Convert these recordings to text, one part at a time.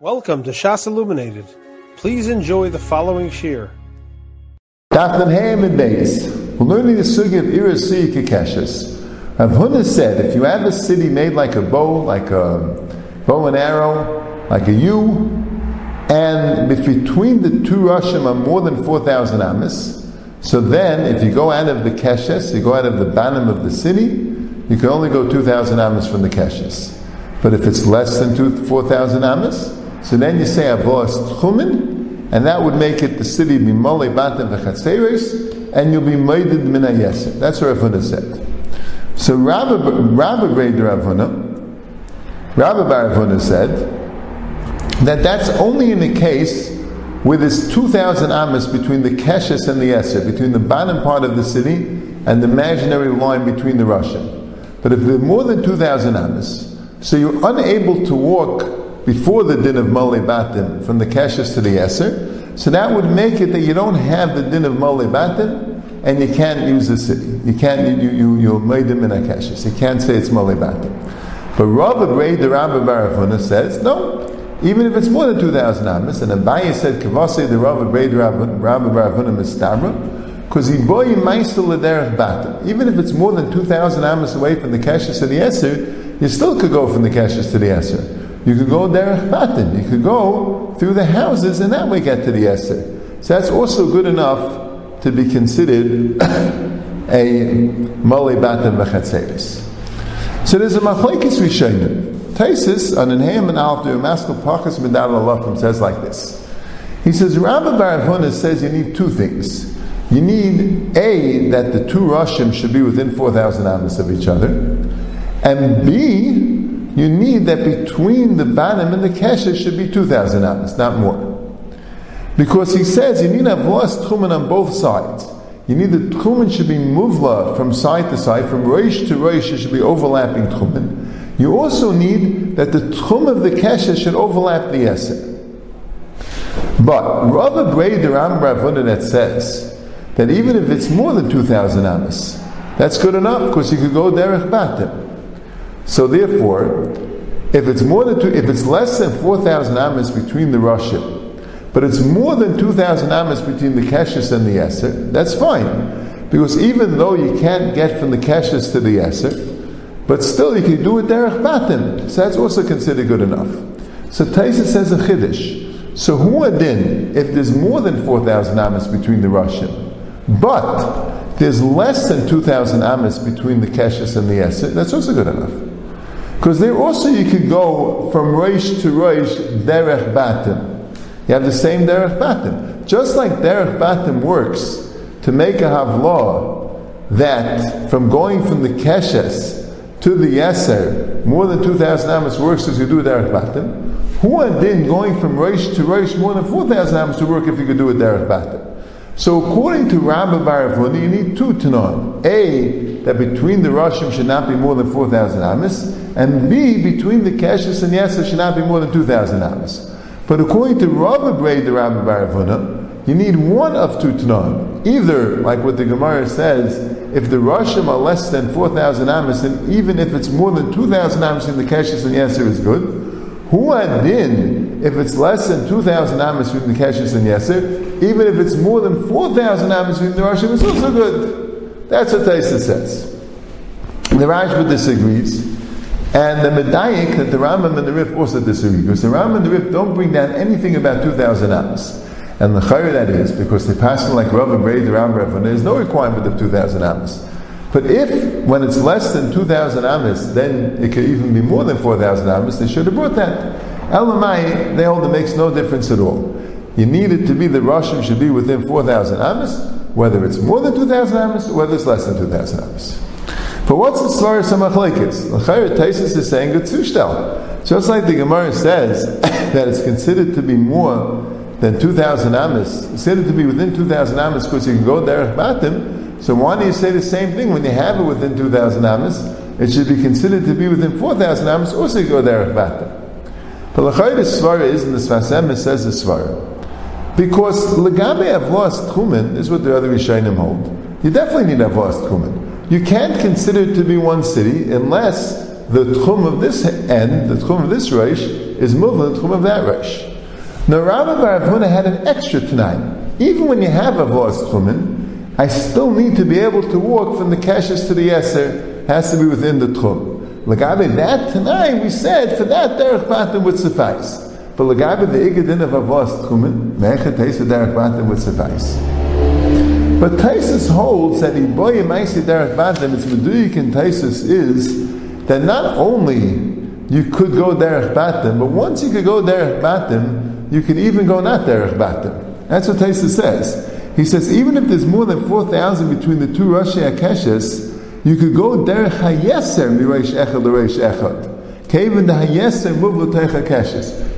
Welcome to Shas Illuminated. Please enjoy the following shir. Daf Ham and Beis. Learning the sugi of Irasi Kekeshes. Rav Huna said, if you have a city made like a bow, like a bow and arrow, like a U, and if between the two Rashim are more than 4,000 amas, so then if you go out of the Keshes, you go out of the Banim of the city, you can only go 2,000 amas from the Keshes. But if it's less than 4,000 amas, so then you say I've lost Chumin, and that would make it the city be Mole Batim V'Chatzeres, and you'll be Maidid Mina Yeser. That's what Rav Huna said. So Rabbi Rabbi Breder Rav Huna, Rabbi Bar said that that's only in the case where there's 2,000 amas between the Keshes and the Eser, between the bottom part of the city and the imaginary line between the Rashim. But if there are more than 2,000 amas, so you're unable to walk before the din of Mali Batin from the Keshes to the Yeser, so that would make it that you don't have the din of Mali Batin and you can't use the city. You can't, you, you, you'll made them in a Keshes. You can't say it's Mali Batin. But Rav Abrei, the Rabbi Barafuna says, no, even if it's more than 2,000 amas, and Abaye said, Kavase, the Rav Abrei, the Rabbi Barafuna Mistabra, because he boy maisel lederech batim. Even if it's more than 2,000 amas away from the Keshes to the Yeser, you still could go from the Keshes to the Yeser. You could go derech batin. You could go through the houses and that way get to the Eser. So that's also good enough to be considered a mole batin v'chatzeris. So there's a machlekes rishonim. Taisis on an Ham and Alf do Maskal Pachas Medal Allah says like this. He says Rabbi Baravuna says you need two things. You need a that the two Rushim should be within four thousand amas of each other, and b you need that between the Banim and the Kesher should be 2,000 amas, not more. Because he says you need to have lost Tchumen on both sides. You need the Tchumen should be muvla from side to side, from Reish to Reish, it should be overlapping Tchumen. You also need that the Tchum of the Kesher should overlap the Eser. But Rav Brei the Ram Ravuna that says that even if it's more than 2,000 amas, that's good enough because you could go derech batim. So therefore, if it's more than two, if it's less than four thousand amas between the Rashim, but it's more than two thousand amas between the Keshes and the Yeser, that's fine. Because even though you can't get from the Keshes to the Yeser, but still you can do it derech batim. So that's also considered good enough. So Taisa says a chiddush. So who adin if there's more than four thousand amas between the Rashim, but there's less than two thousand amas between the Keshes and the Yeser, that's also good enough. Because there also you could go from Roish to Roish, Derech Batim. You have the same Derech Batim. Just like Derech Batim works to make a Havlah that from going from the Keshes to the Yeser, more than 2,000 Amos works as you do Derech Batim. Who are then going from Roish to Roish more than 4,000 Amos to work if you could do a Derech Batim? So according to Rabbi Baravuni, you need two Tanon. A, that between the Roshim should not be more than 4,000 Amos, and B, between the Keshes and Yeser should not be more than 2,000 Amos. But according to Rabbi Braid, the Rabbi Baravuna, you need one of two Tanon. Either, like what the Gemara says, if the Roshim are less than 4,000 Amos, and even if it's more than 2,000 Amos in the Keshes and Yeser is good. Who din, if it's less than 2,000 Amos between the Keshes and Yeser, even if it's more than 4,000 Amos between the Roshim, it's also good. That's what Taisa says. The Rashba disagrees. And the Medayik that the Rambam and the Rif also disagree, because the Rambam and the Rif don't bring down anything about 2,000 amas. And the Chayr that is, because they pass them like Rav and Braid, the Rambam, and there's no requirement of 2,000 amas. But if, when it's less than 2,000 amas, then it could even be more than 4,000 amas, they should have brought that. Elamai, they hold it makes no difference at all. You need it to be the Roshim should be within 4,000 amas, whether it's more than 2,000 amas or whether it's less than 2,000 amas. But what's the story of Samachlekes? L'chayr Taisus is saying a tzushtel. Just like the Gemara says that it's considered to be more than 2,000 amas, considered to be within 2,000 amas because you can go derech batim, so why do you say the same thing when you have it within 2,000 amas? It should be considered to be within 4,000 amas, also you go derech batim. But l'chayr the svara isn't the Sfasem says the svara, because legabe avlos tchumen is what the other Rishonim hold. You definitely need avlos tchumen. You can't consider it to be one city unless the tchum of this end, the tchum of this Rosh, is moving the tchum of that Rosh. Now Rabbi Baravuna had an extra tonight. Even when you have a voice tchumen, I still need to be able to walk from the kashes to the yeser. Has to be within the tchum. Lagabe that tonight we said for that derech batim would suffice. But lagabe the igadin of avos tchumen, mechet taisa derech batim would suffice. But Taisus holds that Iboya Maisi Derech Batim, its Meduyik in Taisus is that not only you could go Derech Batim, but once you could go Derech Batim, you can even go not Derech Batim. That's what Taisus says. He says even if there's more than 4,000 between the two Rashi Akeshes, you could go Derech Hayeser Mireish Echad L'Reish Echad. Kevin the Hayeser.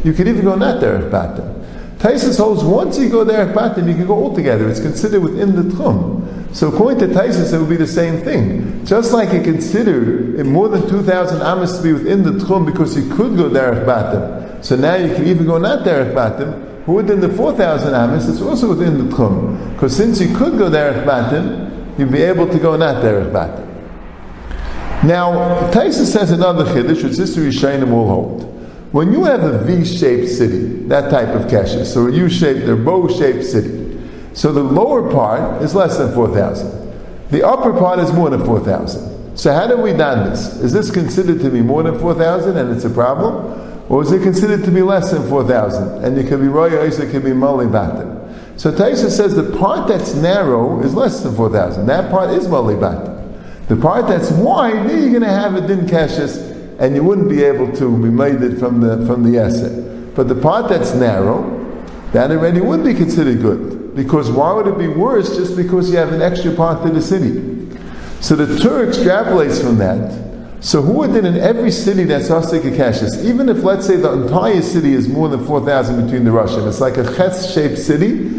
You could even go not Derech Batim. Taisus holds once you go there at Batim, you can go all together. It's considered within the Tchum. So according to Taisus, it would be the same thing. Just like you consider more than 2,000 Amos to be within the Tchum because you could go there at Batim. So now you can even go not there at Batim. Within the 4,000 Amos, it's also within the Tchum. Because since you could go there at Batim, you'd be able to go not there at Batim. Now, Taisus says another Chiddush, which Sister Yishainim will hold. When you have a V-shaped city, that type of keshes, so a U-shaped or bow-shaped city, so the lower part is less than 4,000. The upper part is more than 4,000. So how do we done this? Is this considered to be more than 4,000 and it's a problem? Or is it considered to be less than 4,000? And it can be roya, it can be mali. So Taisa says the part that's narrow is less than 4,000. That part is mali batim. The part that's wide, then you're going to have a din keshes and you wouldn't be able to be made it from the from the essay. But the part that's narrow, that already would be considered good. Because why would it be worse just because you have an extra part to the city? So the Tur extrapolates from that. So who would then in every city that's Asik Akashis, even if let's say the entire city is more than 4,000 between the Rashim, it's like a Chetz shaped city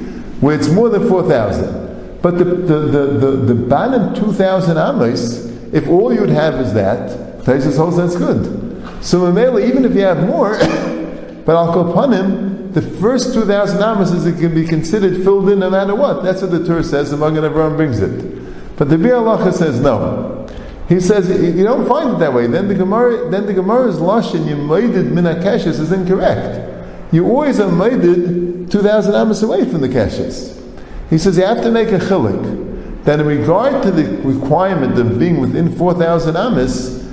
where it's more than 4,000. But the, the, the, the, the Banim 2,000 Amos, if all you'd have is that, Taisus holds that's good. So Mamela, even if you have more, but Al Kopanim, the first 2,000 amas is it can be considered filled in no matter what. That's what the Torah says, the Magen Avraham brings it. But the Biur Halacha says no. He says you don't find it that way. Then the Gemara, then the Gemara's lashon yimayded min akeshes is incorrect. You always are mayded 2,000 amas away from the keshes. He says you have to make a chilik that in regard to the requirement of being within 4,000 amas,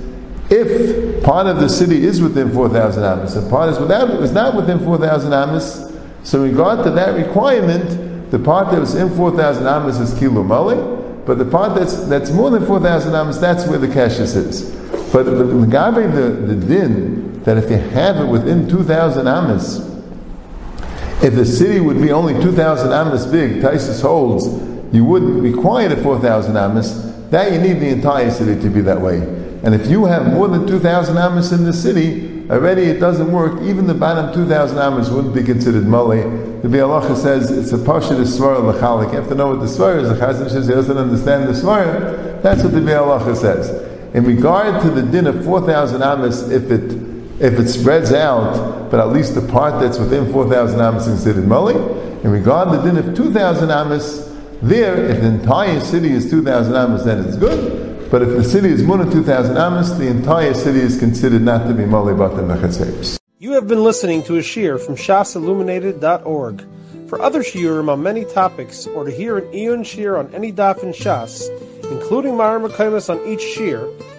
if part of the city is within 4,000 amas and part is without is not within 4,000 amas, so in regard to that requirement, the part that was in 4,000 amas is kilo but the part that's that's more than 4,000 amas, that's where the kashis is. But the, the, the, din that if you have it within 2,000 amas, if the city would be only 2,000 amas big, Taisus holds, you wouldn't require the 4,000 amas, that you need the entire city to be that way. And if you have more than 2,000 amas in the city, already it doesn't work. Even the bottom 2,000 amas wouldn't be considered mali. The Biur Halacha says it's a pasha the svara l'chalik. You have to know what the svara is. The Chazan says he doesn't understand the svara. That's what the Biur Halacha says. In regard to the din of 4,000 amas, if it if it spreads out, but at least the part that's within 4,000 amas is considered mali. In regard the din of 2,000 amas, there, if the entire city is 2,000 amas, then it's good. But if the city is more than 2,000 amas, the entire city is considered not to be Mali the Mechatzeres. You have been listening to a shear from shasilluminated.org. For other shiurim on many topics, or to hear an Eon shear on any daf in Shas, including mareh mekomos on each shear,